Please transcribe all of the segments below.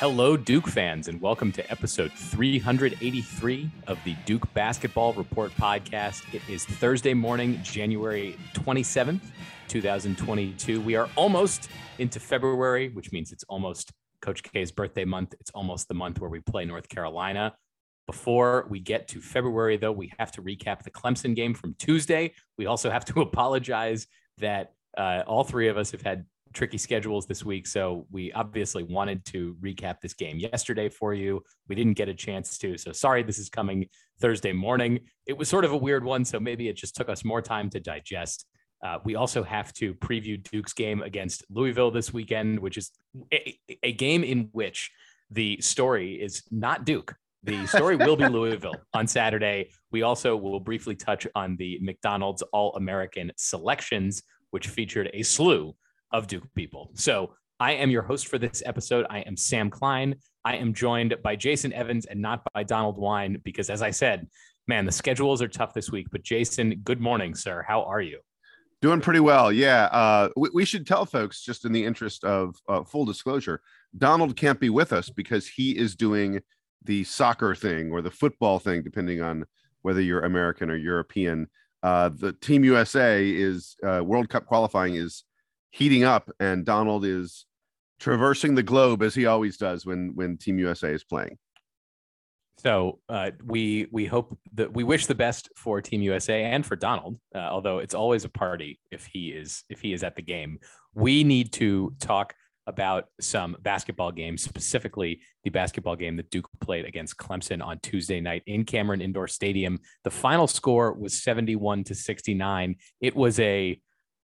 Hello, Duke fans, and welcome to episode 383 of the Duke Basketball Report podcast. It is Thursday morning, January 27th, 2022. We are almost into February, which means it's almost Coach K's birthday month. It's almost the month where we play North Carolina. Before we get to February, though, we have to recap the Clemson game from Tuesday. We also have to apologize that uh, all three of us have had tricky schedules this week. So we obviously wanted to recap this game yesterday for you. We didn't get a chance to. So sorry, this is coming Thursday morning. It was sort of a weird one. So maybe it just took us more time to digest. Uh, we also have to preview Duke's game against Louisville this weekend, which is a, a game in which the story is not Duke. The story will be Louisville on Saturday. We also will briefly touch on the McDonald's All American selections, which featured a slew of Duke people. So I am your host for this episode. I am Sam Klein. I am joined by Jason Evans and not by Donald Wine because, as I said, man, the schedules are tough this week. But Jason, good morning, sir. How are you? Doing pretty well. Yeah. Uh, we, we, should tell folks, just in the interest of uh, full disclosure, Donald can't be with us because he is doing the soccer thing or the football thing, depending on whether you're American or European. Uh, the Team USA is uh, World Cup qualifying is heating up, and Donald is traversing the globe as he always does when when Team USA is playing. So uh, we we hope that we wish the best for Team USA and for Donald. Uh, although it's always a party if he is if he is at the game. We need to talk about some basketball games, specifically the basketball game that Duke played against Clemson on Tuesday night in Cameron Indoor Stadium. The final score was 71 to 69. It was a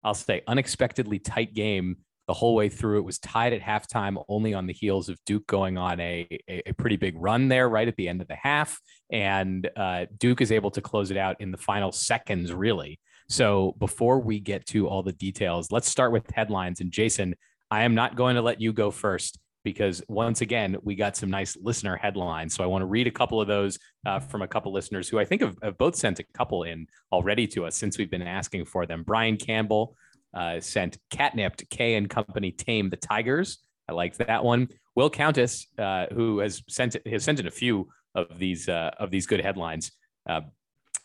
I'll say unexpectedly tight game the whole way through. It was tied at halftime, only on the heels of Duke going on a, a, a pretty big run there right at the end of the half. And uh, Duke is able to close it out in the final seconds, really. So before we get to all the details, let's start with headlines. And Jason, I am not going to let you go first because once again, we got some nice listener headlines. So I want to read a couple of those uh, from a couple listeners who I think have, have, both sent a couple in already to us since we've been asking for them. Brian Campbell uh, sent Catnipped K and Company Tame the Tigers. I liked that one. Will Countess, uh, who has sent has sent in a few of these uh, of these good headlines. Uh,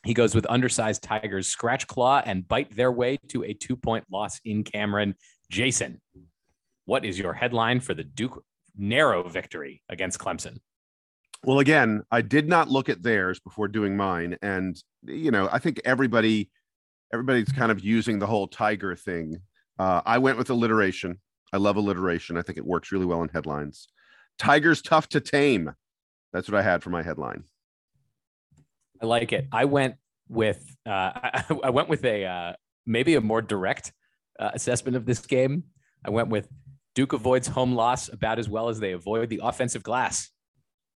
he goes with undersized Tigers scratch claw and bite their way to a two point loss in Cameron. Jason, what is your headline for the Duke narrow victory against Clemson. Well, again, I did not look at theirs before doing mine, and you know, I think everybody, everybody's kind of using the whole tiger thing. Uh, I went with alliteration. I love alliteration. I think it works really well in headlines. Tiger's tough to tame. That's what I had for my headline. I like it. I went with uh, I, I went with a uh, maybe a more direct uh, assessment of this game. I went with Duke avoids home loss about as well as they avoid the offensive glass.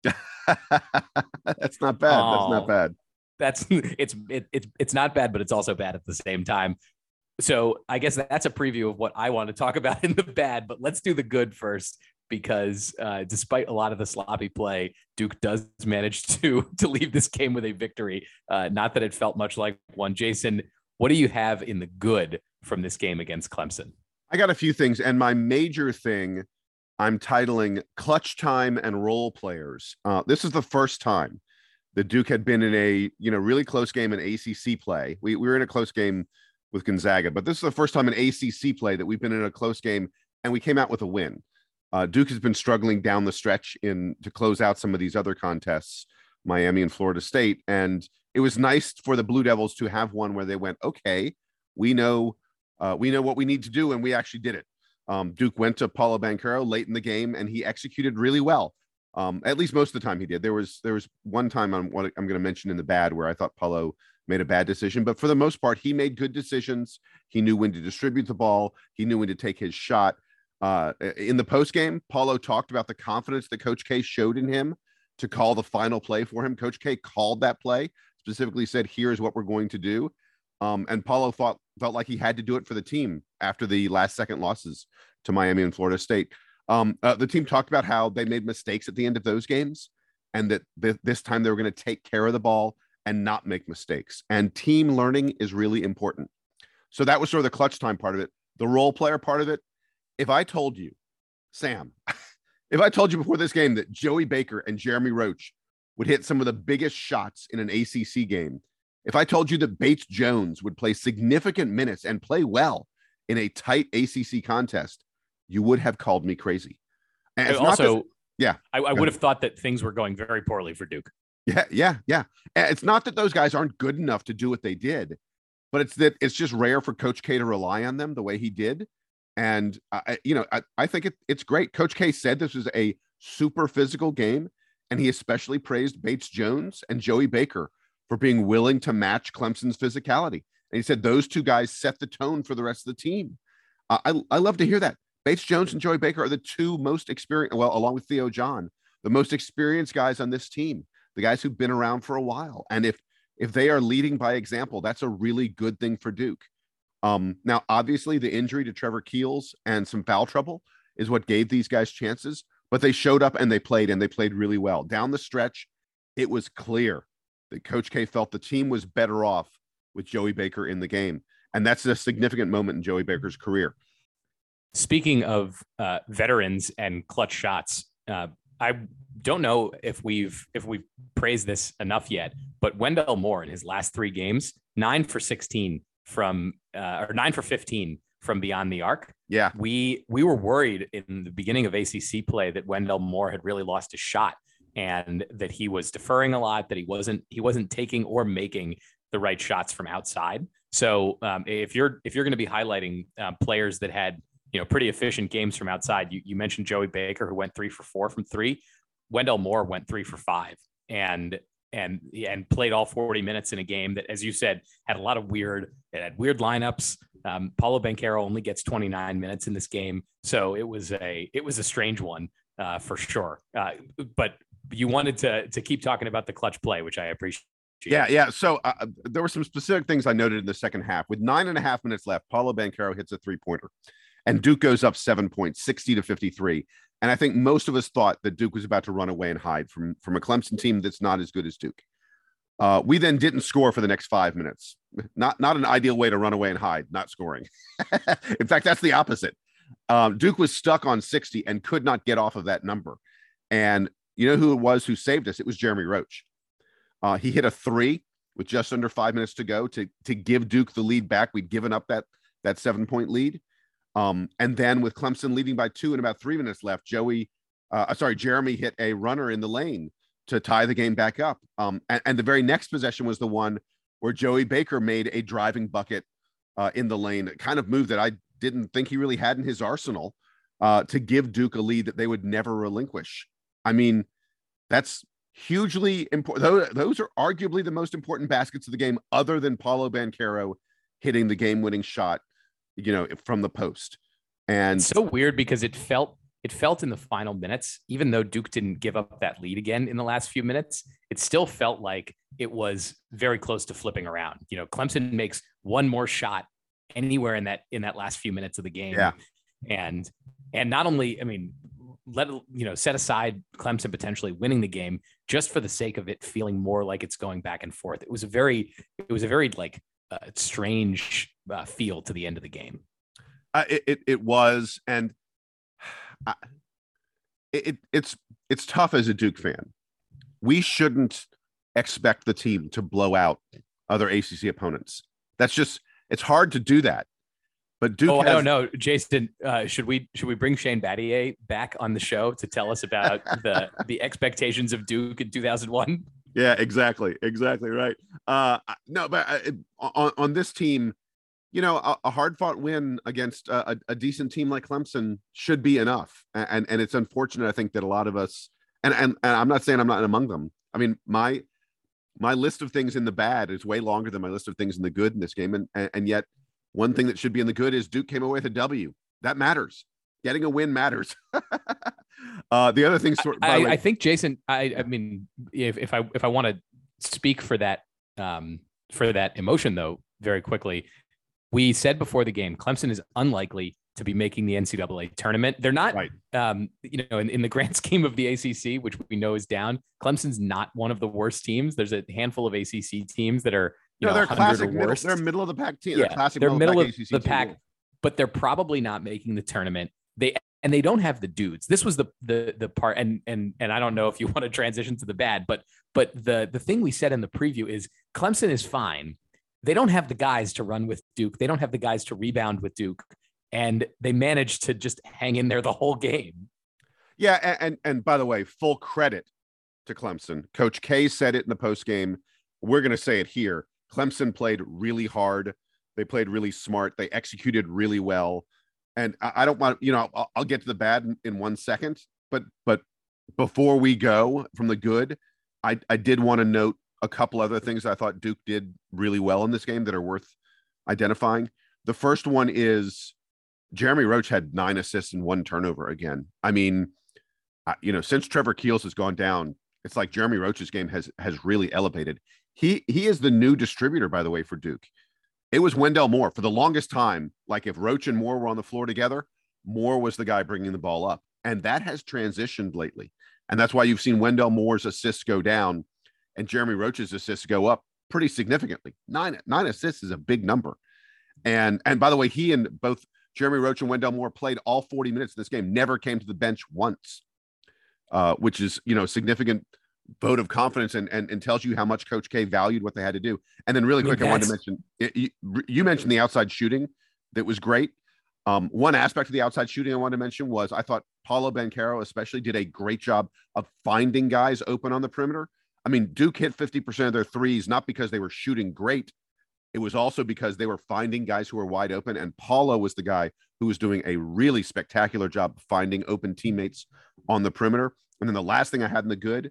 that's not bad. Oh, that's not bad. That's it's it, it's it's not bad, but it's also bad at the same time. So I guess that's a preview of what I want to talk about in the bad. But let's do the good first, because uh, despite a lot of the sloppy play, Duke does manage to to leave this game with a victory. Uh, not that it felt much like one. Jason, what do you have in the good from this game against Clemson? I got a few things, and my major thing I'm titling "Clutch Time and Role Players." Uh, this is the first time the Duke had been in a you know really close game in ACC play. We, we were in a close game with Gonzaga, but this is the first time in ACC play that we've been in a close game and we came out with a win. Uh, Duke has been struggling down the stretch in to close out some of these other contests, Miami and Florida State, and it was nice for the Blue Devils to have one where they went, okay, we know uh, we know what we need to do, and we actually did it. Um, Duke went to Paolo Banchero late in the game, and he executed really well. Um, at least most of the time he did. There was there was one time on what I'm going to mention in the bad where I thought Paolo made a bad decision, but for the most part, he made good decisions. He knew when to distribute the ball. He knew when to take his shot. Uh, in the post game, Paulo talked about the confidence that Coach K showed in him to call the final play for him. Coach K called that play, specifically said, "Here's what we're going to do." Um, and Paolo felt felt like he had to do it for the team after the last second losses to Miami and Florida State. Um, uh, the team talked about how they made mistakes at the end of those games, and that th- this time they were going to take care of the ball and not make mistakes. And team learning is really important. So that was sort of the clutch time part of it. The role player part of it. If I told you, Sam, if I told you before this game that Joey Baker and Jeremy Roach would hit some of the biggest shots in an ACC game, if I told you that Bates Jones would play significant minutes and play well in a tight ACC contest, you would have called me crazy. And also, that, yeah, I, I would have thought that things were going very poorly for Duke. Yeah, yeah, yeah. It's not that those guys aren't good enough to do what they did, but it's that it's just rare for Coach K to rely on them the way he did. And I, you know, I, I think it, it's great. Coach K said this was a super physical game, and he especially praised Bates Jones and Joey Baker for being willing to match Clemson's physicality. And he said those two guys set the tone for the rest of the team. I, I love to hear that. Bates Jones and Joey Baker are the two most experienced, well, along with Theo John, the most experienced guys on this team, the guys who've been around for a while. And if if they are leading by example, that's a really good thing for Duke. Um, now, obviously, the injury to Trevor Keels and some foul trouble is what gave these guys chances, but they showed up and they played and they played really well. Down the stretch, it was clear that Coach K felt the team was better off with Joey Baker in the game. And that's a significant moment in Joey Baker's career. Speaking of uh, veterans and clutch shots, uh, I don't know if we've if we've praised this enough yet, but Wendell Moore in his last three games, nine for 16 from uh, or nine for 15 from beyond the arc. Yeah. We we were worried in the beginning of ACC play that Wendell Moore had really lost his shot and that he was deferring a lot, that he wasn't he wasn't taking or making the right shots from outside. So um, if you're if you're going to be highlighting uh, players that had you know pretty efficient games from outside, you, you mentioned Joey Baker who went three for four from three. Wendell Moore went three for five, and and and played all 40 minutes in a game that, as you said, had a lot of weird, it had weird lineups. Um, Paolo Banchero only gets 29 minutes in this game, so it was a it was a strange one uh, for sure. Uh, but you wanted to to keep talking about the clutch play, which I appreciate. Yeah, yeah. So uh, uh, there were some specific things I noted in the second half. With nine and a half minutes left, Paolo Banchero hits a three pointer, and Duke goes up seven points, 60 to 53. And I think most of us thought that Duke was about to run away and hide from, from a Clemson team that's not as good as Duke. Uh, we then didn't score for the next five minutes. Not not an ideal way to run away and hide, not scoring. In fact, that's the opposite. Um, Duke was stuck on 60 and could not get off of that number. And you know who it was who saved us? It was Jeremy Roach. Uh, he hit a three with just under five minutes to go to to give Duke the lead back. We'd given up that that seven point lead, um, and then with Clemson leading by two and about three minutes left, Joey, uh, uh, sorry, Jeremy hit a runner in the lane to tie the game back up. Um, and, and, the very next possession was the one where Joey Baker made a driving bucket uh, in the lane, kind of move that I didn't think he really had in his arsenal uh, to give Duke a lead that they would never relinquish. I mean, that's hugely important. Those, those are arguably the most important baskets of the game, other than Paolo Banchero hitting the game-winning shot you know, from the post. And it's so weird because it felt it felt in the final minutes, even though Duke didn't give up that lead again in the last few minutes, it still felt like it was very close to flipping around. You know, Clemson makes one more shot anywhere in that in that last few minutes of the game. Yeah. And and not only, I mean, let you know, set aside Clemson potentially winning the game just for the sake of it feeling more like it's going back and forth. It was a very, it was a very like uh, strange uh, feel to the end of the game. Uh, it, it, it was, and I, it it's it's tough as a Duke fan. We shouldn't expect the team to blow out other ACC opponents. That's just it's hard to do that. But Duke. Oh, has... I don't know, Jason. Uh, should we should we bring Shane Battier back on the show to tell us about the the expectations of Duke in 2001? Yeah, exactly, exactly right. Uh, no, but uh, on on this team, you know, a, a hard fought win against a, a, decent team like Clemson should be enough. And, and it's unfortunate, I think, that a lot of us, and, and, and I'm not saying I'm not among them. I mean, my my list of things in the bad is way longer than my list of things in the good in this game. And, and, and yet, one thing that should be in the good is Duke came away with a W. That matters. Getting a win matters. uh, the other thing, I, I, I, think Jason. I, I mean, if, if I if I want to speak for that um, for that emotion though, very quickly, we said before the game, Clemson is unlikely to be making the NCAA tournament. They're not, right. um, you know, in, in, the grand scheme of the ACC, which we know is down. Clemson's not one of the worst teams. There's a handful of ACC teams that are, you no, know, they're classic. Middle, they're middle of the pack team. Yeah, they're classic. They're middle, of, the, the pack, but they're probably not making the tournament. They and they don't have the dudes. This was the the the part, and and and I don't know if you want to transition to the bad, but but the the thing we said in the preview is Clemson is fine. They don't have the guys to run with Duke. They don't have the guys to rebound with Duke, and they managed to just hang in there the whole game. Yeah, and and, and by the way, full credit to Clemson. Coach K said it in the post game. We're going to say it here. Clemson played really hard. They played really smart. They executed really well. And I, I don't want, you know, I'll, I'll, get to the bad in, in one second, but but before we go from the good, I, I did want to note a couple other things I thought Duke did really well in this game that are worth identifying. The first one is Jeremy Roach had nine assists and one turnover again. I mean, you know, since Trevor Keels has gone down, it's like Jeremy Roach's game has has really elevated. He he is the new distributor, by the way, for Duke. It was Wendell Moore for the longest time. Like if Roach and Moore were on the floor together, Moore was the guy bringing the ball up, and that has transitioned lately. And that's why you've seen Wendell Moore's assists go down, and Jeremy Roach's assists go up pretty significantly. Nine nine assists is a big number. And and by the way, he and both Jeremy Roach and Wendell Moore played all 40 minutes in this game, never came to the bench once, uh, which is you know significant vote of confidence and, and and tells you how much Coach K valued what they had to do. And then really quick, I, mean, I wanted to mention it, you, you, mentioned the outside shooting that was great. Um, one aspect of the outside shooting I wanted to mention was I thought Paolo Banchero especially did a great job of finding guys open on the perimeter. I mean, Duke hit 50% of their threes, not because they were shooting great. It was also because they were finding guys who were wide open. And Paolo was the guy who was doing a really spectacular job finding open teammates on the perimeter. And then the last thing I had in the good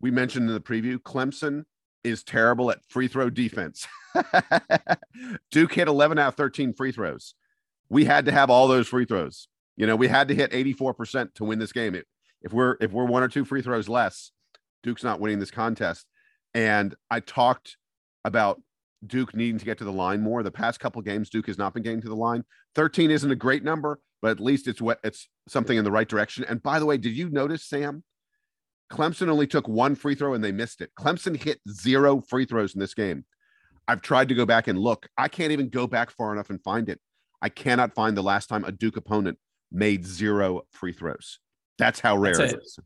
we mentioned in the preview, Clemson is terrible at free throw defense. Duke hit 11 out of 13 free throws. We had to have all those free throws. You know, we had to hit 84% to win this game. if we're if we're one or two free throws less, Duke's not winning this contest. And I talked about Duke needing to get to the line more. The past couple games, Duke has not been getting to the line. 13 isn't a great number, but at least it's what it's something in the right direction. And by the way, did you notice, Sam, Clemson only took one free throw and they missed it. Clemson hit zero free throws in this game. I've tried to go back and look. I can't even go back far enough and find it. I cannot find the last time a Duke opponent made zero free throws. That's how rare That's a, it is.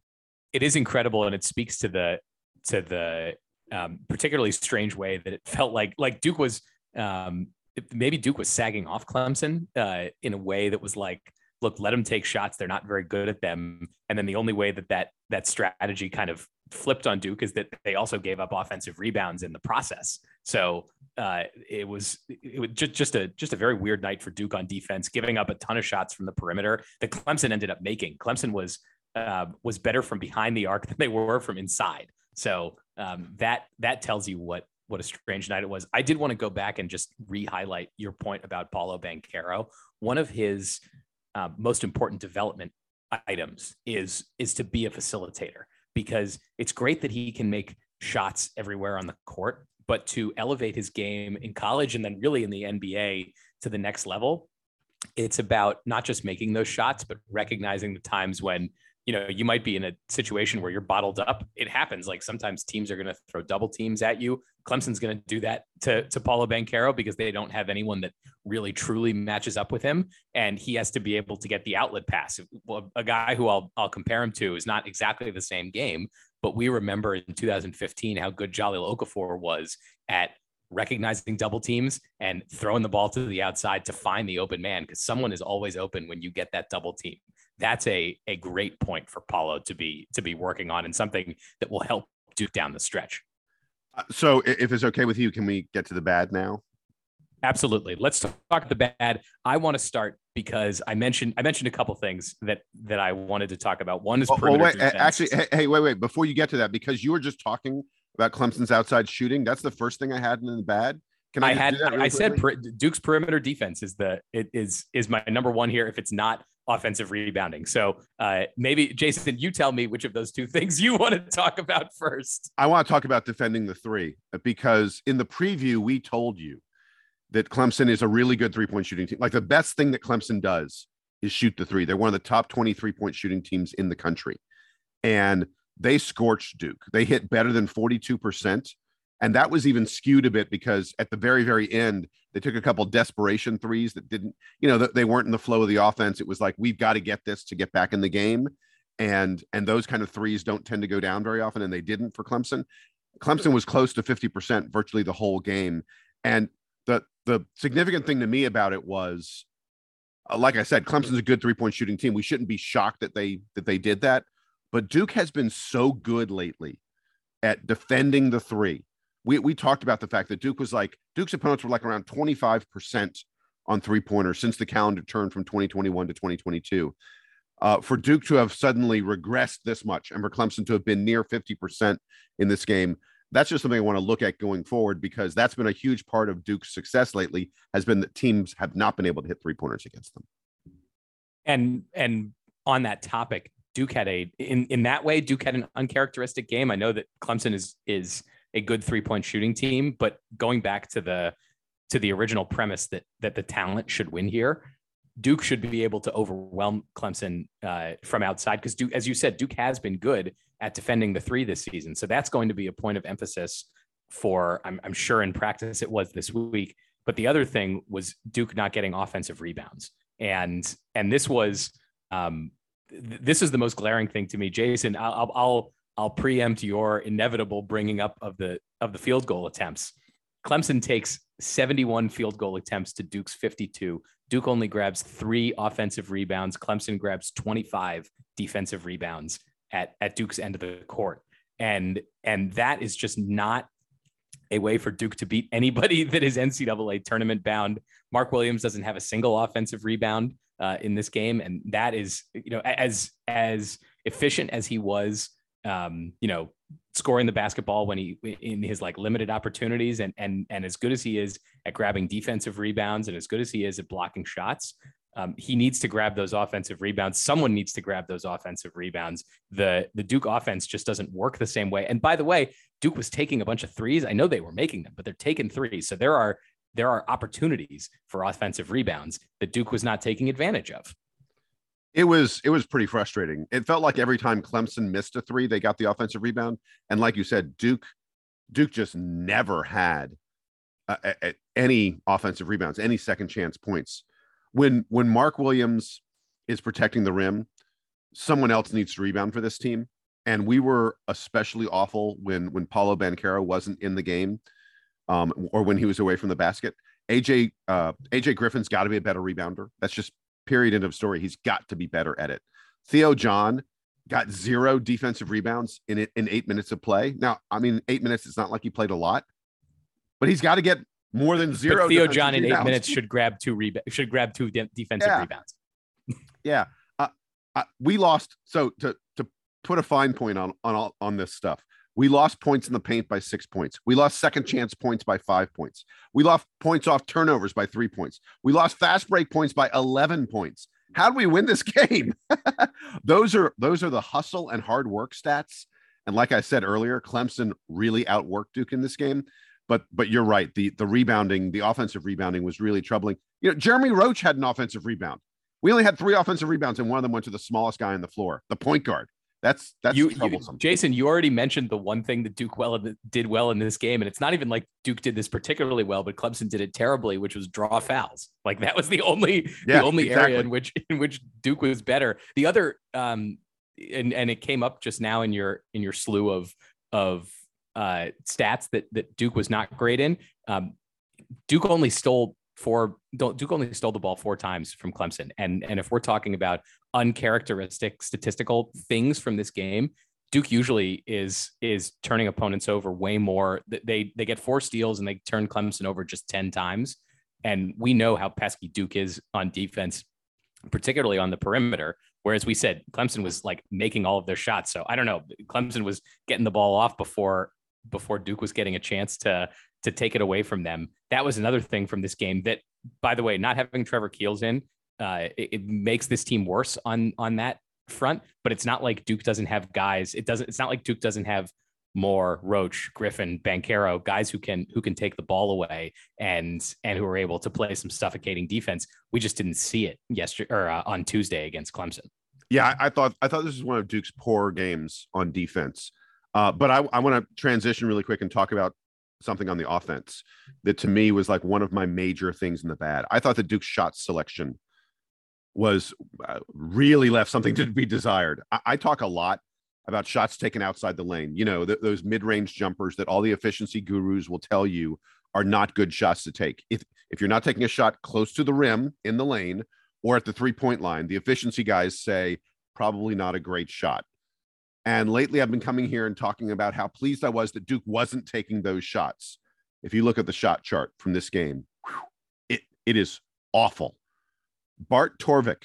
It is incredible, and it speaks to the to the um, particularly strange way that it felt like like Duke was um, maybe Duke was sagging off Clemson uh, in a way that was like look, let them take shots. They're not very good at them. And then the only way that that that strategy kind of flipped on Duke is that they also gave up offensive rebounds in the process. So uh, it was it was just just a just a very weird night for Duke on defense, giving up a ton of shots from the perimeter that Clemson ended up making. Clemson was uh, was better from behind the arc than they were from inside. So um, that that tells you what what a strange night it was. I did want to go back and just re-highlight your point about Paolo Banchero. One of his uh, most important development items is is to be a facilitator because it's great that he can make shots everywhere on the court but to elevate his game in college and then really in the NBA to the next level it's about not just making those shots but recognizing the times when you know, you might be in a situation where you're bottled up. It happens. Like sometimes teams are going to throw double teams at you. Clemson's going to do that to, to Paolo Banchero because they don't have anyone that really truly matches up with him. And he has to be able to get the outlet pass. A guy who I'll, I'll compare him to is not exactly the same game, but we remember in 2015 how good Jahlil Okafor was at recognizing double teams and throwing the ball to the outside to find the open man because someone is always open when you get that double team that's a a great point for Paolo to be to be working on and something that will help Duke down the stretch. Uh, so, if it's okay with you, can we get to the bad now? Absolutely. Let's talk the bad. I want to start because I mentioned I mentioned a couple things that that I wanted to talk about. One is oh, oh wait, actually, hey, hey, wait, wait. Before you get to that, because you were just talking about Clemson's outside shooting, that's the first thing I had in the bad. Can I, I had I said per, Duke's perimeter defense is the it is is my number one here. If it's not offensive rebounding, so uh, maybe Jason, you tell me which of those two things you want to talk about first. I want to talk about defending the three because in the preview we told you that Clemson is a really good three point shooting team. Like the best thing that Clemson does is shoot the three. They're one of the top 23 point shooting teams in the country. And they scorched Duke. They hit better than 42% And that was even skewed a bit because at the very, very end, they took a couple desperation threes that didn't, you know, they weren't in the flow of the offense. It was like, we've got to get this to get back in the game. And and those kind of threes don't tend to go down very often, and they didn't for Clemson. Clemson was close to 50% virtually the whole game. And the the significant thing to me about it was uh, like I said, Clemson's a good three-point shooting team. We shouldn't be shocked that they that they did that. But Duke has been so good lately at defending the three. We we talked about the fact that Duke was like Duke's opponents were like around 25% on three-pointers since the calendar turned from 2021 to 2022. Uh, for Duke to have suddenly regressed this much and for Clemson to have been near 50% in this game, that's just something I want to look at going forward because that's been a huge part of Duke's success lately has been that teams have not been able to hit three pointers against them. And and on that topic, Duke had a in in that way Duke had an uncharacteristic game. I know that Clemson is is a good three point shooting team, but going back to the to the original premise that that the talent should win here, Duke should be able to overwhelm Clemson uh, from outside because Duke, as you said, Duke has been good at defending the three this season. So that's going to be a point of emphasis for, I'm, I'm sure in practice it was this week. But the other thing was Duke not getting offensive rebounds. And, and this was, um, th- this is the most glaring thing to me, Jason. I'll, I'll, I'll preempt your inevitable bringing up of the, of the field goal attempts. Clemson takes 71 field goal attempts to Duke's 52. Duke only grabs three offensive rebounds. Clemson grabs 25 defensive rebounds at at Duke's end of the court. And and that is just not a way for Duke to beat anybody that is NCAA tournament bound. Mark Williams doesn't have a single offensive rebound uh, in this game, and that is you know as as efficient as he was, um, you know, scoring the basketball when he in his like limited opportunities, and and and as good as he is at grabbing defensive rebounds, and as good as he is at blocking shots, um, he needs to grab those offensive rebounds. Someone needs to grab those offensive rebounds. The the Duke offense just doesn't work the same way. And by the way, Duke was taking a bunch of threes. I know they were making them, but they're taking threes. So there are there are opportunities for offensive rebounds that Duke was not taking advantage of. It was it was pretty frustrating. It felt like every time Clemson missed a three, they got the offensive rebound. And like you said, Duke Duke just never had uh, any offensive rebounds, any second chance points when when Mark Williams is protecting the rim, someone else needs to rebound for this team. And we were especially awful when when Paolo Banchero wasn't in the game, um, or when he was away from the basket. AJ uh, AJ Griffin's got to be a better rebounder. That's just period end of story. He's got to be better at it. Theo John got zero defensive rebounds in it in eight minutes of play. Now, I mean, eight minutes. It's not like he played a lot, but he's got to get more than zero. But Theo John in eight minutes should grab two rebounds. Should grab two de- defensive yeah. rebounds. yeah, uh, uh, we lost. So to to put a fine point on on all, on this stuff, we lost points in the paint by six points. We lost second chance points by five points. We lost points off turnovers by three points. We lost fast break points by eleven points. How do we win this game? those are those are the hustle and hard work stats. And like I said earlier, Clemson really outworked Duke in this game but but you're right. The the rebounding, the offensive rebounding was really troubling. You know, Jeremy Roach had an offensive rebound. We only had three offensive rebounds, and one of them went to the smallest guy on the floor, the point guard. That's that's you, troublesome. You, Jason, you already mentioned the one thing that Duke well did well in this game, and it's not even like Duke did this particularly well, but Clemson did it terribly, which was draw fouls. Like that was the only yeah, the only exactly. area in which in which Duke was better. The other um and and it came up just now in your in your slew of of uh, stats that that Duke was not great in. Um, Duke only stole four. Duke only stole the ball four times from Clemson, and and if we're talking about uncharacteristic statistical things from this game, Duke usually is is turning opponents over way more. They they get four steals and they turn Clemson over just ten times, and we know how pesky Duke is on defense, particularly on the perimeter. Whereas we said Clemson was like making all of their shots. So I don't know. Clemson was getting the ball off before before Duke was getting a chance to to take it away from them. That was another thing from this game that, by the way, not having Trevor Keels in, uh, it, it, makes this team worse on on that front. But it's not like Duke doesn't have guys. It doesn't. It's not like Duke doesn't have Moore, Roach, Griffin, Banchero, guys who can who can take the ball away and and who are able to play some suffocating defense. We just didn't see it yesterday or uh, on Tuesday against Clemson. Yeah, I, I thought I thought this was one of Duke's poor games on defense. Uh, but I, I want to transition really quick and talk about something on the offense that to me was like one of my major things in the bad. I thought the Duke shot selection was uh, really left something to be desired. I, I, talk a lot about shots taken outside the lane. You know, th- those mid-range jumpers that all the efficiency gurus will tell you are not good shots to take. If if you're not taking a shot close to the rim in the lane or at the three-point line, the efficiency guys say probably not a great shot. And lately, I've been coming here and talking about how pleased I was that Duke wasn't taking those shots. If you look at the shot chart from this game, it it is awful. Bart Torvik,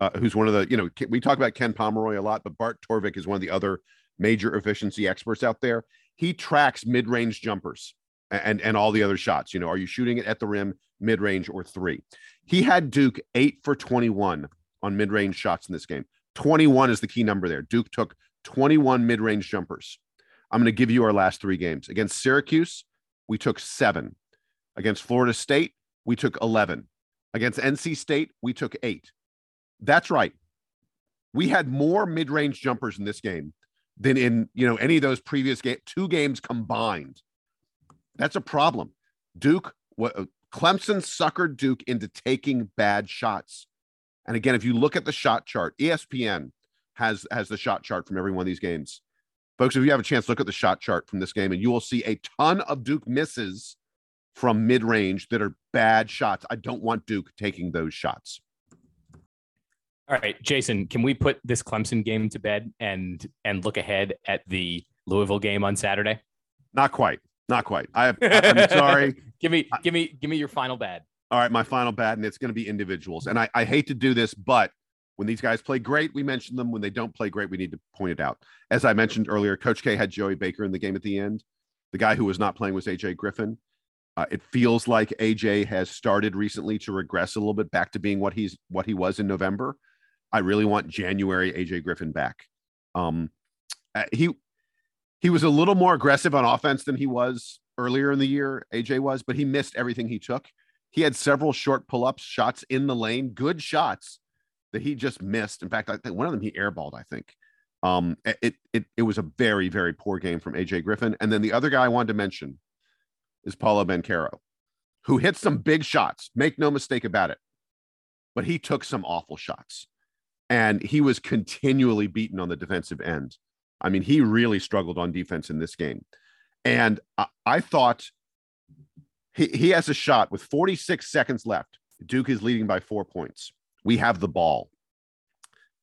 uh, who's one of the you know we talk about Ken Pomeroy a lot, but Bart Torvik is one of the other major efficiency experts out there. He tracks mid-range jumpers and and all the other shots. You know, are you shooting it at the rim, mid-range, or three? He had Duke eight for 21 on mid-range shots in this game. 21 is the key number there. Duke took 21 mid range jumpers. I'm going to give you our last three games. Against Syracuse, we took seven. Against Florida State, we took 11. Against NC State, we took eight. That's right. We had more mid range jumpers in this game than in you know any of those previous two games combined. That's a problem. Duke, what uh, Clemson suckered Duke into taking bad shots. And again, if you look at the shot chart, ESPN has has the shot chart from every one of these games. Folks, if you have a chance, look at the shot chart from this game, and you will see a ton of Duke misses from mid range that are bad shots. I don't want Duke taking those shots. All right, Jason, can we put this Clemson game to bed and and look ahead at the Louisville game on Saturday? Not quite. Not quite. I, I'm sorry. give me, give me, give me your final bad. All right, my final bad, and it's going to be individuals. And I, I hate to do this, but when these guys play great, we mention them. When they don't play great, we need to point it out. As I mentioned earlier, Coach K had Joey Baker in the game at the end. The guy who was not playing was AJ Griffin. Uh, it feels like AJ has started recently to regress a little bit back to being what he's what he was in November. I really want January AJ Griffin back. Um, uh, he he was a little more aggressive on offense than he was earlier in the year. AJ was, but he missed everything he took. He had several short pull ups, shots in the lane, good shots that he just missed. In fact, I think one of them he airballed. I think. Um, it it it was a very very poor game from AJ Griffin, and then the other guy I wanted to mention is Paolo Banchero, who hit some big shots. Make no mistake about it, but he took some awful shots, and he was continually beaten on the defensive end. I mean, he really struggled on defense in this game, and I, I thought he, he has a shot with 46 seconds left. Duke is leading by four points we have the ball.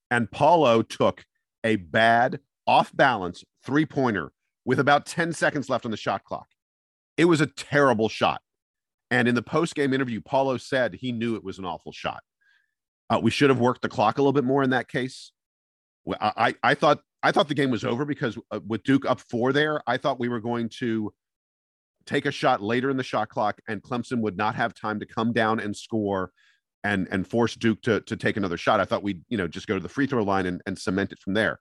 And Paolo took a bad, off balance three pointer with about 10 seconds left on the shot clock. It was a terrible shot. And in the post game interview, Paolo said he knew it was an awful shot. Uh, we should have worked the clock a little bit more in that case. I, I, I thought I thought the game was over because uh, with Duke up four there, I thought we were going to take a shot later in the shot clock and Clemson would not have time to come down and score and and force Duke to to take another shot. I thought we'd you know just go to the free throw line and, and cement it from there.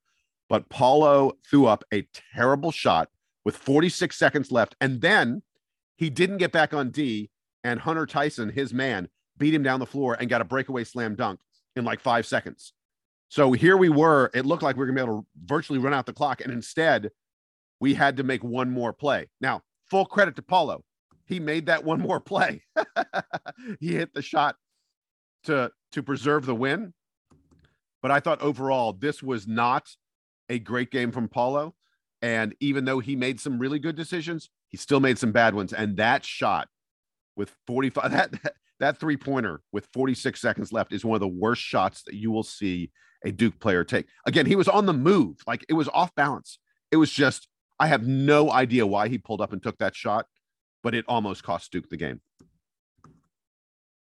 But Paolo threw up a terrible shot with 46 seconds left, and then he didn't get back on D. And Hunter Tyson, his man, beat him down the floor and got a breakaway slam dunk in like five seconds. So here we were. It looked like we were gonna be able to virtually run out the clock, and instead, we had to make one more play. Now, full credit to Paolo. He made that one more play. he hit the shot to to preserve the win. But I thought overall this was not a great game from Paolo. And even though he made some really good decisions, he still made some bad ones. And that shot with 45 that that, that three pointer with 46 seconds left is one of the worst shots that you will see a Duke player take. Again, he was on the move, like it was off balance. It was just, I have no idea why he pulled up and took that shot, but it almost cost Duke the game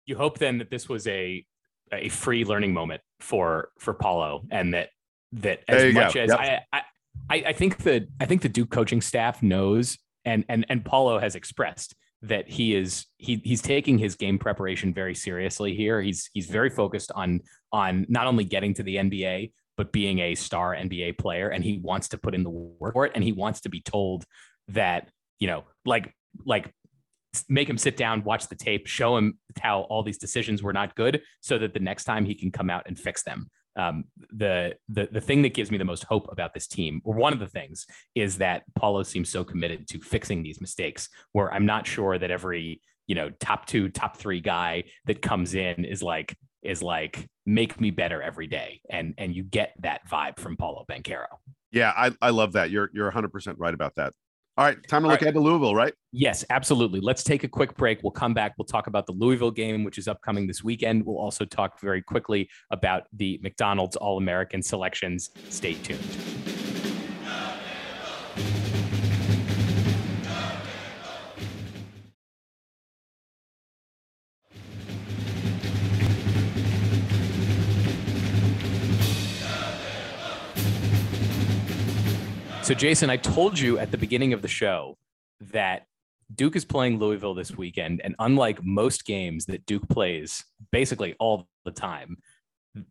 you hope then that this was a a free learning moment for for Paolo, and that that as much go. as yep. I, I I think that I think the Duke coaching staff knows, and and and Paolo has expressed that he is he he's taking his game preparation very seriously here. He's he's very focused on on not only getting to the NBA but being a star NBA player, and he wants to put in the work for it, and he wants to be told that you know like like make him sit down, watch the tape, show him how all these decisions were not good, so that the next time he can come out and fix them. um, the the the thing that gives me the most hope about this team, or one of the things, is that Paolo seems so committed to fixing these mistakes. Where I'm not sure that every you know top two, top three guy that comes in is like is like make me better every day, and and you get that vibe from Paolo Banchero. Yeah, I, I love that. You're you're 100 percent right about that. All right, time to look right. ahead to Louisville, right? Yes, absolutely. Let's take a quick break. We'll come back. We'll talk about the Louisville game, which is upcoming this weekend. We'll also talk very quickly about the McDonald's All American selections. Stay tuned. So, Jason, I told you at the beginning of the show that Duke is playing Louisville this weekend. And unlike most games that Duke plays basically all the time,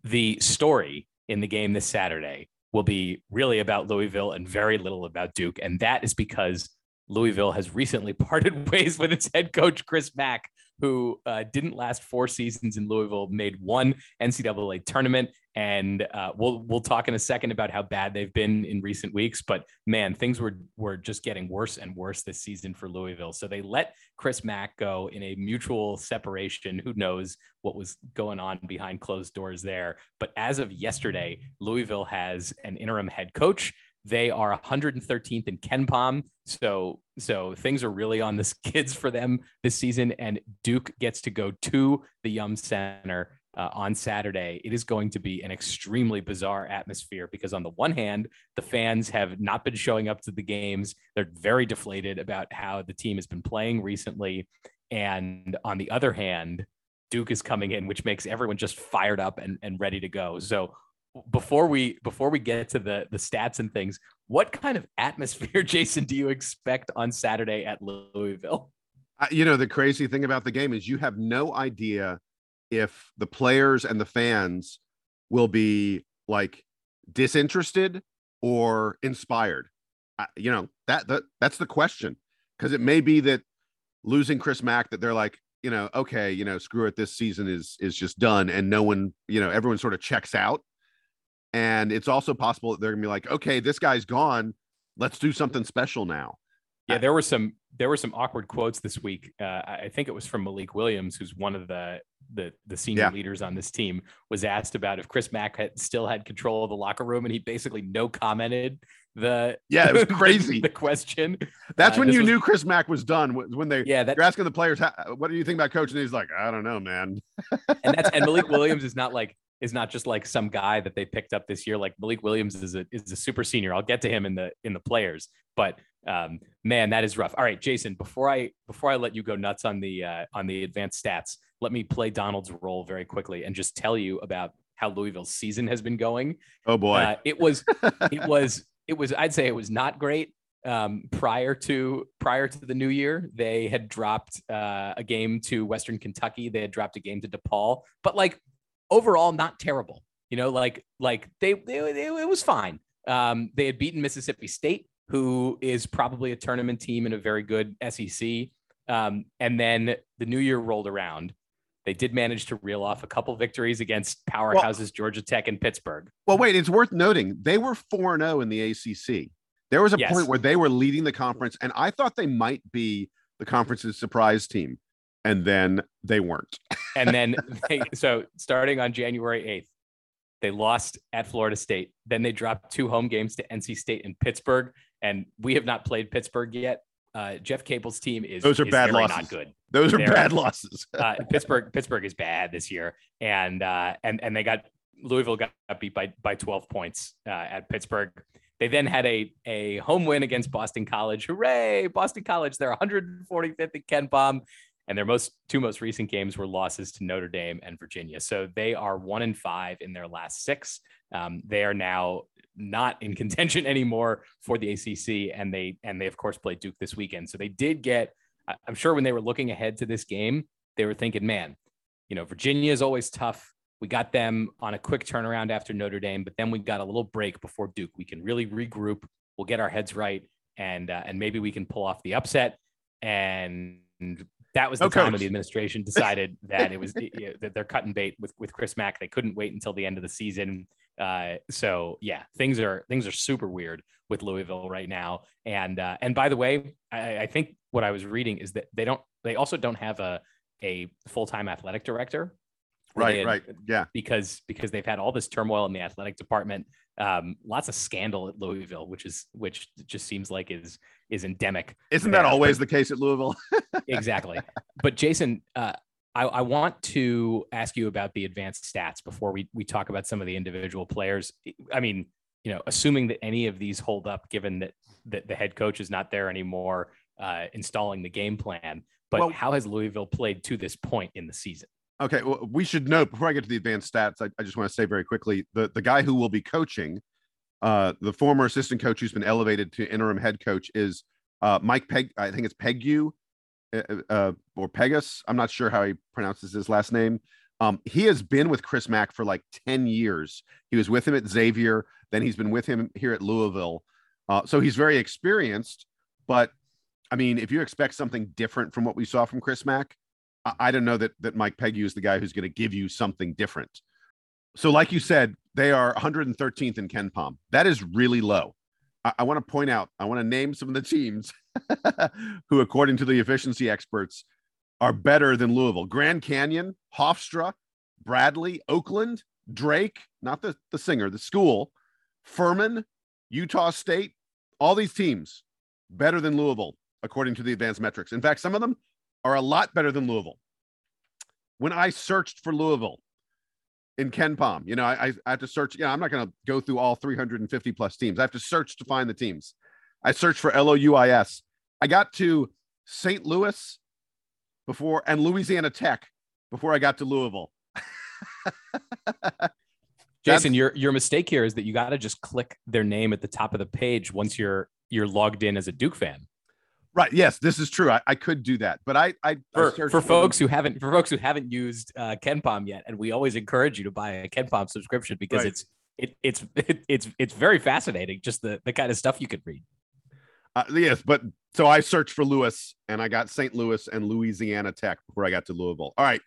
the story in the game this Saturday will be really about Louisville and very little about Duke. And that is because Louisville has recently parted ways with its head coach, Chris Mack, who uh, didn't last four seasons in Louisville, made one NCAA tournament, and uh, we'll we'll talk in a second about how bad they've been in recent weeks. But man, things were were just getting worse and worse this season for Louisville. So they let Chris Mack go in a mutual separation. Who knows what was going on behind closed doors there? But as of yesterday, Louisville has an interim head coach. They are 113th in KenPom, so so things are really on the skids for them this season. And Duke gets to go to the Yum Center uh, on Saturday. It is going to be an extremely bizarre atmosphere because on the one hand, the fans have not been showing up to the games. They're very deflated about how the team has been playing recently, and on the other hand, Duke is coming in, which makes everyone just fired up and, and ready to go. So before we before we get to the the stats and things, what kind of atmosphere, Jason, do you expect on Saturday at Louisville? Uh, you know, the crazy thing about the game is you have no idea if the players and the fans will be like disinterested or inspired. Uh, you know that, that that's the question because it may be that losing Chris Mack that they're like you know okay you know screw it this season is is just done and no one you know everyone sort of checks out and it's also possible that they're gonna be like, okay, this guy's gone. Let's do something special now. Yeah, there were some there were some awkward quotes this week. Uh, I think it was from Malik Williams, who's one of the the the senior yeah. leaders on this team, was asked about if Chris Mack had still had control of the locker room, and he basically no commented the yeah it was crazy the, question that's uh, when you was, knew chris mack was done when they yeah that, you're asking the players what do you think about coach and he's like i don't know man and that's and malik williams is not like is not just like some guy that they picked up this year. Like Malik Williams is a is a super senior. I'll get to him in the in the players, but um, man, that is rough. All right, Jason, before I before I let you go nuts on the uh, on the advanced stats, let me play Donald's role very quickly and just tell you about how Louisville's season has been going. Oh boy, uh, it was it was it was I'd say it was not great. Um, prior to prior to the new year, they had dropped uh, a game to Western Kentucky. They had dropped a game to DePaul, but like overall not terrible. You know, like like they, they, they it was fine. Um, they had beaten Mississippi State, who is probably a tournament team and a very good SEC. Um, and then the new year rolled around. They did manage to reel off a couple victories against powerhouses well, Georgia Tech and Pittsburgh. Well, wait, it's worth noting they were 4 0 in the ACC. There was a yes. point where they were leading the conference, and I thought they might be the conference's surprise team and then they weren't. And then they, so starting on January 8th, they lost at Florida State. Then they dropped two home games to NC State and Pittsburgh. And we have not played Pittsburgh yet. Uh, Jeff Capel's team is those are is bad losses. Not good. Those are They're, bad losses. uh, Pittsburgh Pittsburgh is bad this year, and uh, and and they got Louisville got beat by by 12 points uh, at Pittsburgh. They then had a a home win against Boston College. Hooray, Boston College! They're 145th at KenPom and their most two most recent games were losses to Notre Dame and Virginia. So they are one and five in their last six. Um, they are now not in contention anymore for the ACC, and they and they of course play Duke this weekend. So they did get. I'm sure when they were looking ahead to this game, they were thinking, man, you know, Virginia is always tough. We got them on a quick turnaround after Notre Dame, but then we got a little break before Duke. We can really regroup. We'll get our heads right, and uh, and maybe we can pull off the upset. And that was the time when the administration decided that it was that they're cutting bait with with Chris Mack. They couldn't wait until the end of the season. Uh, so yeah, things are things are super weird with Louisville right now. And uh, and by the way, I, I think what I was reading is that they don't they also don't have a a full time athletic director. Right, had, right, yeah. Because because they've had all this turmoil in the athletic department, um, lots of scandal at Louisville, which is which just seems like is is endemic. Isn't that always but, the case at Louisville? exactly. But Jason, uh, I, I, want to ask you about the advanced stats before we we talk about some of the individual players. I mean, you know, assuming that any of these hold up, given that that the head coach is not there anymore, uh, installing the game plan. But well, how has Louisville played to this point in the season? Okay, well, we should note before I get to the advanced stats, I, I just want to say very quickly the the guy who will be coaching, uh, the former assistant coach who's been elevated to interim head coach is uh, Mike Peg. I think it's Pegu, uh, uh, or Pegas. I'm not sure how he pronounces his last name. Um, he has been with Chris Mack for like 10 years. He was with him at Xavier, then he's been with him here at Louisville. Uh, so he's very experienced. But I mean, if you expect something different from what we saw from Chris Mack, I, don't know that that Mike Pegu is the guy who's going to give you something different. So, like you said, they are 113th in KenPom. That is really low. I, I want to point out, I want to name some of the teams who, according to the efficiency experts, are better than Louisville. Grand Canyon, Hofstra, Bradley, Oakland, Drake, not the, the singer, the school, Furman, Utah State, all these teams better than Louisville, according to the advanced metrics. In fact, some of them are a lot better than Louisville. When I searched for Louisville in KenPom, you know, I, I have to search. Yeah, I'm not going to go through all 350 plus teams. I have to search to find the teams. I searched for L O U I S. I got to St. Louis, before and Louisiana Tech before I got to Louisville. Jason, your your mistake here is that you got to just click their name at the top of the page once you're you're logged in as a Duke fan. Right. Yes, this is true. I, I could do that, but I I for, I for folks who haven't for folks who haven't used uh, KenPom yet, and we always encourage you to buy a KenPom subscription because right. it's it, it's it, it's it's very fascinating. Just the the kind of stuff you could read. Uh, yes, but so I searched for Lewis and I got St. Louis and Louisiana Tech before I got to Louisville. All right,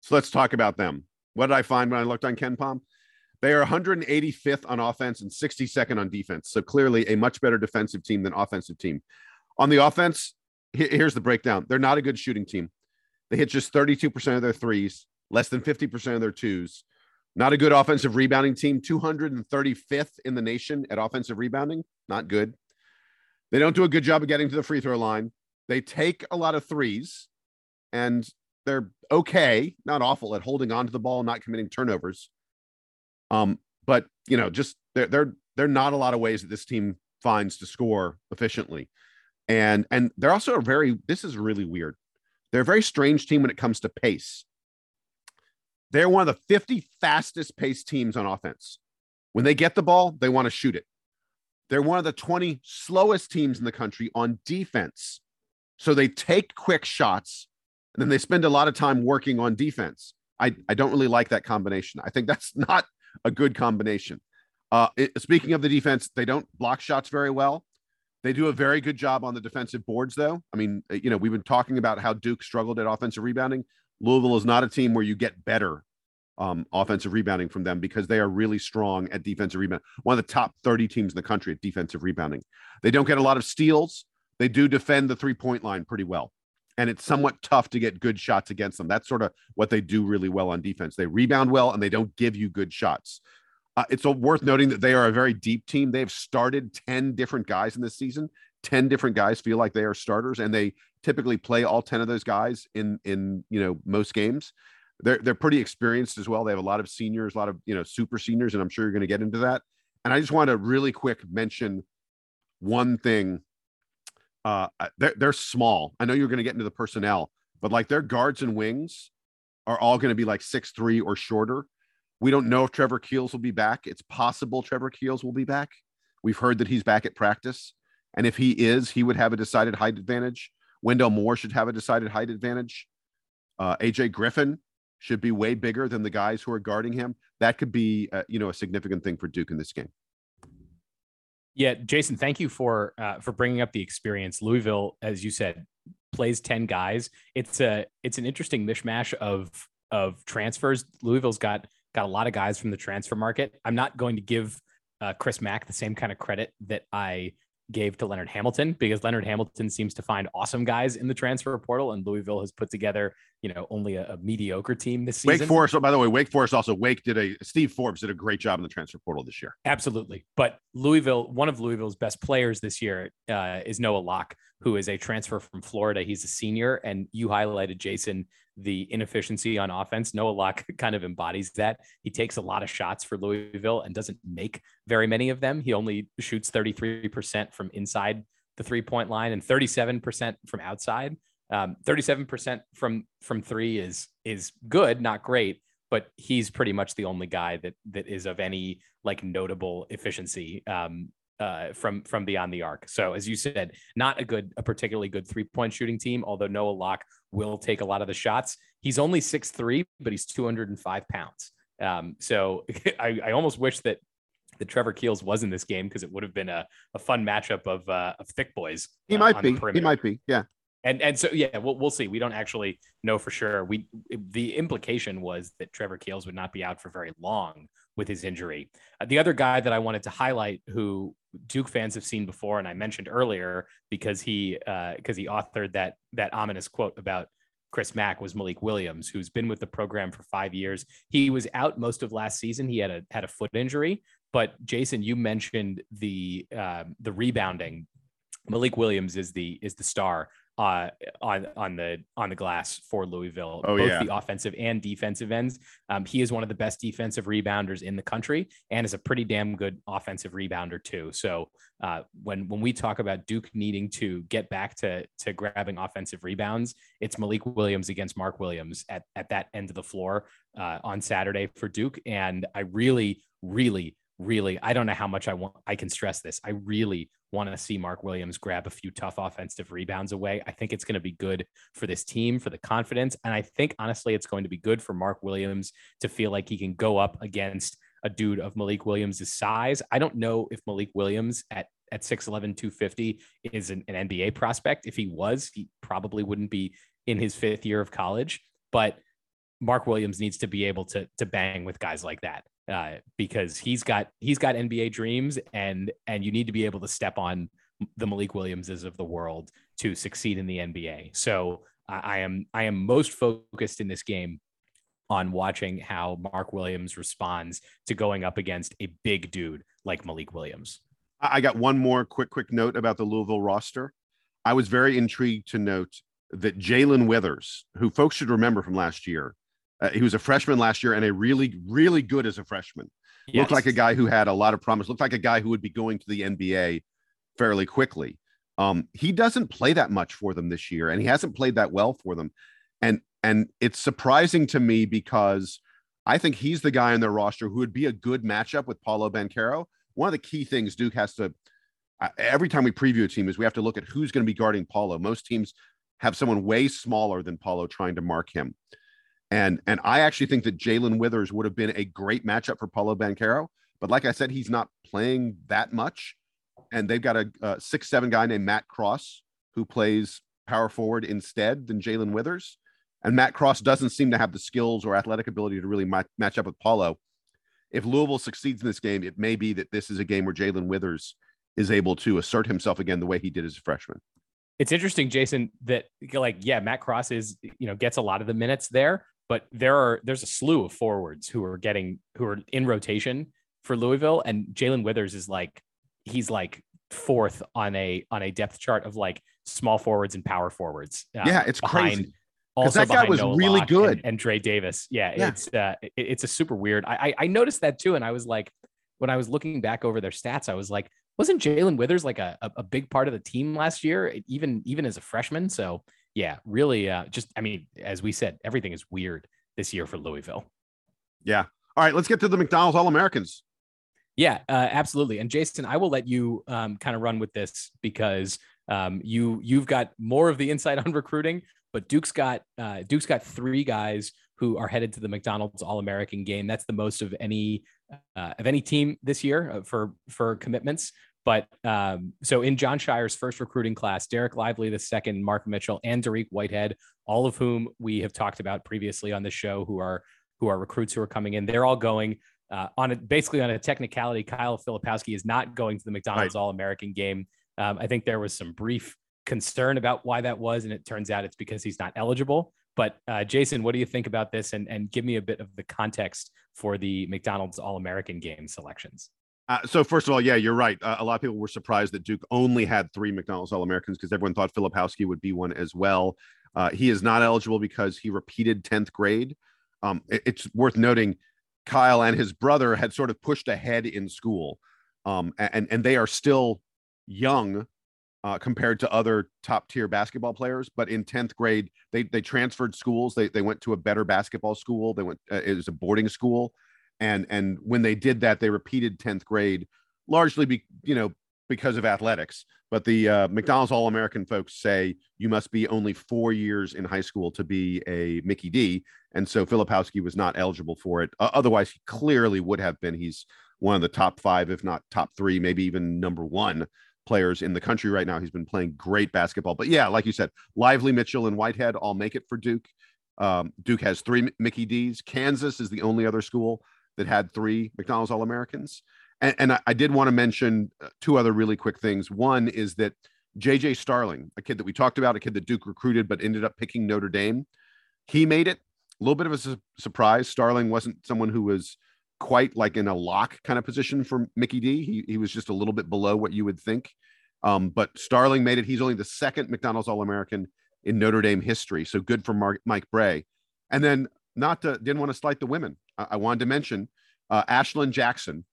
so let's talk about them. What did I find when I looked on KenPom? They are 185th on offense and 62nd on defense. So clearly a much better defensive team than offensive team. On the offense, here's the breakdown. They're not a good shooting team. They hit just 32% of their threes, less than 50% of their twos. Not a good offensive rebounding team, 235th in the nation at offensive rebounding. Not good. They don't do a good job of getting to the free throw line. They take a lot of threes and they're okay, not awful at holding on to the ball, not committing turnovers. Um, but you know, just there, there are not a lot of ways that this team finds to score efficiently. And and they're also a very this is really weird. They're a very strange team when it comes to pace. They're one of the 50 fastest paced teams on offense. When they get the ball, they want to shoot it. They're one of the 20 slowest teams in the country on defense. So they take quick shots and then they spend a lot of time working on defense. I, I don't really like that combination. I think that's not a good combination. Uh, it, speaking of the defense, they don't block shots very well. They do a very good job on the defensive boards, though. I mean, you know, we've been talking about how Duke struggled at offensive rebounding. Louisville is not a team where you get better um, offensive rebounding from them because they are really strong at defensive rebound. One of the top 30 teams in the country at defensive rebounding. They don't get a lot of steals. They do defend the three point line pretty well. And it's somewhat tough to get good shots against them. That's sort of what they do really well on defense. They rebound well and they don't give you good shots. Uh, it's worth noting that they are a very deep team. They've started 10 different guys in this season. 10 different guys feel like they are starters and they typically play all 10 of those guys in in you know most games they're they're pretty experienced as well. They have a lot of seniors, a lot of you know super seniors, and I'm sure you're going to get into that. And I just want to really quick mention one thing. Uh, they're they're small. I know you're going to get into the personnel, but like their guards and wings are all going to be like six three or shorter. We don't know if Trevor Keels will be back. It's possible Trevor Keels will be back. We've heard that he's back at practice, and if he is, he would have a decided height advantage. Wendell Moore should have a decided height advantage. Uh, AJ Griffin should be way bigger than the guys who are guarding him. That could be, uh, you know, a significant thing for Duke in this game. Yeah, Jason, thank you for uh, for bringing up the experience. Louisville, as you said, plays 10 guys. It's a it's an interesting mishmash of of transfers. Louisville's got got a lot of guys from the transfer market. I'm not going to give uh, Chris Mack the same kind of credit that I gave to Leonard Hamilton because Leonard Hamilton seems to find awesome guys in the transfer portal, and Louisville has put together, you know, only a, a mediocre team this season. Wake Forest, oh, by the way, Wake Forest also Wake did a Steve Forbes did a great job in the transfer portal this year. Absolutely, but Louisville, one of Louisville's best players this year uh, is Noah Locke, who is a transfer from Florida. He's a senior, and you highlighted Jason the inefficiency on offense. Noah Locke kind of embodies that. He takes a lot of shots for Louisville and doesn't make very many of them. He only shoots 33% from inside the three point line and 37% from outside. Um, 37% from from three is is good, not great, but he's pretty much the only guy that that is of any like notable efficiency um, uh, from from beyond the arc. So as you said, not a good, a particularly good three point shooting team. Although Noah Locke will take a lot of the shots. He's only six three, but he's two hundred and five pounds. Um, so I, I almost wish that the Trevor Keels was in this game because it would have been a, a fun matchup of uh, of thick boys. He uh, might be. He might be. Yeah. And and so yeah, we'll we'll see. We don't actually know for sure. We the implication was that Trevor Keels would not be out for very long with his injury. Uh, the other guy that I wanted to highlight, who Duke fans have seen before, and I mentioned earlier because he because uh, he authored that that ominous quote about Chris Mack was Malik Williams, who's been with the program for five years. He was out most of last season. He had a had a foot injury, but Jason, you mentioned the uh, the rebounding. Malik Williams is the is the star uh, on on the on the glass for Louisville, oh, both yeah. the offensive and defensive ends. Um, he is one of the best defensive rebounders in the country, and is a pretty damn good offensive rebounder too. So uh, when when we talk about Duke needing to get back to to grabbing offensive rebounds, it's Malik Williams against Mark Williams at at that end of the floor uh, on Saturday for Duke, and I really really really i don't know how much i want i can stress this i really want to see mark williams grab a few tough offensive rebounds away. I think it's going to be good for this team for the confidence and i think honestly it's going to be good for mark williams to feel like he can go up against a dude of malik williams' size. I don't know if malik williams at at 6'11 250 is an, an nba prospect. If he was he probably wouldn't be in his fifth year of college but mark williams needs to be able to to bang with guys like that uh, because he's got he's got NBA dreams and and you need to be able to step on the Malik Williamses of the world to succeed in the NBA. So uh, I am I am most focused in this game on watching how Mark Williams responds to going up against a big dude like Malik Williams. I got one more quick quick note about the Louisville roster. I was very intrigued to note that Jalen Withers, who folks should remember from last year, uh, he was a freshman last year and a really, really good as a freshman. Yes. Looked like a guy who had a lot of promise. Looked like a guy who would be going to the NBA fairly quickly. Um, he doesn't play that much for them this year, and he hasn't played that well for them. And and it's surprising to me because I think he's the guy on their roster who would be a good matchup with Paolo Banchero. One of the key things Duke has to uh, every time we preview a team is we have to look at who's going to be guarding Paolo. Most teams have someone way smaller than Paolo trying to mark him. And and I actually think that Jalen Withers would have been a great matchup for Paolo Banchero. But like I said, he's not playing that much. And they've got a, a six seven guy named Matt Cross who plays power forward instead than Jalen Withers. And Matt Cross doesn't seem to have the skills or athletic ability to really match up with Paolo. If Louisville succeeds in this game, it may be that this is a game where Jalen Withers is able to assert himself again the way he did as a freshman. It's interesting, Jason, that like, yeah, Matt Cross is, you know, gets a lot of the minutes there, but there are there's a slew of forwards who are getting who are in rotation for Louisville, and Jalen Withers is like he's like fourth on a on a depth chart of like small forwards and power forwards. Um, yeah, it's behind, crazy. Also, that guy was Noah really Locke good. And, and Dre Davis, yeah, Yeah. it's uh, it, it's a super weird. I, I I noticed that too, and I was like, when I was looking back over their stats, I was like, wasn't Jalen Withers like a, a a big part of the team last year, even even as a freshman? So yeah, really, uh, just I mean, as we said, everything is weird this year for Louisville. Yeah. All right, let's get to the McDonald's All Americans. Yeah, uh, absolutely. And Jason, I will let you um, kind of run with this because um, you you've got more of the insight on recruiting, but Duke's got uh, Duke's got three guys who are headed to the McDonald's All American game. That's the most of any uh, of any team this year uh, for for commitments. But um, so in Jon Scheyer's first recruiting class, Dereck Lively the second, Mark Mitchell, and Dariq Whitehead, all of whom we have talked about previously on the show, who are who are recruits who are coming in. They're all going uh, on a, basically on a technicality. Kyle Filipowski is not going to the McDonald's right. All American game. Um, I think there was some brief concern about why that was, and it turns out it's because he's not eligible. But uh, Jason, what do you think about this? And and give me a bit of the context for the McDonald's All American game selections. Uh, so first of all, yeah, you're right. Uh, a lot of people were surprised that Duke only had three McDonald's All Americans because everyone thought Filipowski would be one as well. Uh, he is not eligible because he repeated 10th grade. Um, it, it's worth noting Kyle and his brother had sort of pushed ahead in school, um, and and they are still young uh, compared to other top tier basketball players. But in 10th grade, they they transferred schools. They they went to a better basketball school. They went uh, it was a boarding school, and and when they did that, they repeated 10th grade largely be you know because of athletics. But the uh, McDonald's All American folks say you must be only four years in high school to be a Mickey D. And so Filipowski was not eligible for it. Uh, otherwise, he clearly would have been. He's one of the top five, if not top three, maybe even number one players in the country right now. He's been playing great basketball. But yeah, like you said, Lively, Mitchell, and Whitehead all make it for Duke. Um, Duke has three Mickey D's. Kansas is the only other school that had three McDonald's All Americans. And, and I, I, did want to mention uh, two other really quick things. One is that JJ Starling, a kid that we talked about, a kid that Duke recruited but ended up picking Notre Dame, he made it. A little bit of a su- surprise. Starling wasn't someone who was quite like in a lock kind of position for Mickey D. He, he was just a little bit below what you would think. Um, but Starling made it. He's only the second McDonald's All American in Notre Dame history. So good for Mark, Mike Brey. And then not to, didn't want to slight the women. I, I wanted to mention uh, Ashlon Jackson,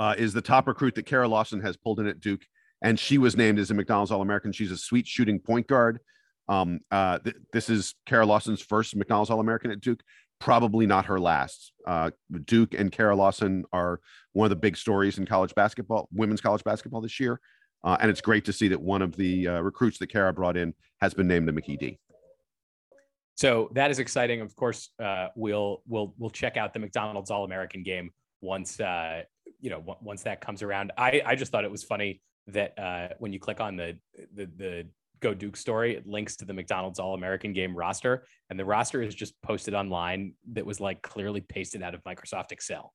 uh, is the top recruit that Kara Lawson has pulled in at Duke, and she was named as a McDonald's All American. She's a sweet shooting point guard. Um, uh, th- this is Kara Lawson's first McDonald's All American at Duke. Probably not her last. Uh, Duke and Kara Lawson are one of the big stories in college basketball, women's college basketball this year. Uh, and it's great to see that one of the uh, recruits that Kara brought in has been named the D. So that is exciting. Of course, uh, we'll we'll we'll check out the McDonald's All American game once uh, you know once that comes around. I I just thought it was funny that uh, when you click on the the the Go Duke story, it links to the McDonald's All American Game roster, and the roster is just posted online that was like clearly pasted out of Microsoft Excel.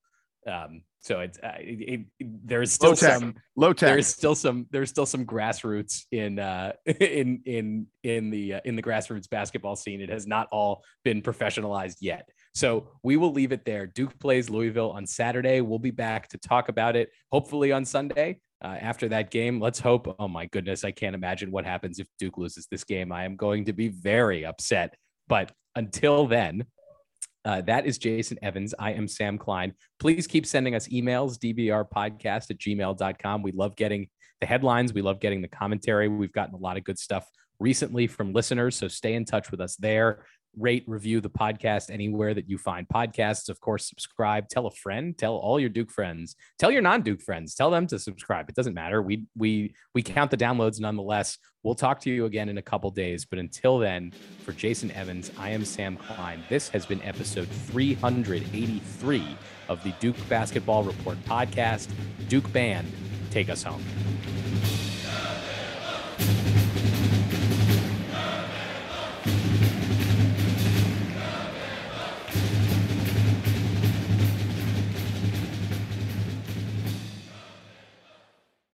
Um, so it's uh, it, it, there's still low tech. some low tech. There's still some there's still some grassroots in uh, in in in the uh, in the grassroots basketball scene. It has not all been professionalized yet. So we will leave it there. Duke plays Louisville on Saturday. We'll be back to talk about it hopefully on Sunday. Uh, after that game, let's hope. Oh my goodness, I can't imagine what happens if Duke loses this game. I am going to be very upset. But until then, uh, that is Jason Evans. I am Sam Klein. Please keep sending us emails, dbrpodcast at gmail.com. We love getting the headlines. We love getting the commentary. We've gotten a lot of good stuff recently from listeners. So stay in touch with us there rate, review the podcast anywhere that you find podcasts. Of course, subscribe, tell a friend, tell all your Duke friends, tell your non-Duke friends, tell them to subscribe. It doesn't matter. We we we count the downloads nonetheless. We'll talk to you again in a couple days, but until then, for Jason Evans, I am Sam Klein. This has been episode 383 of the Duke Basketball Report podcast. Duke Band, take us home.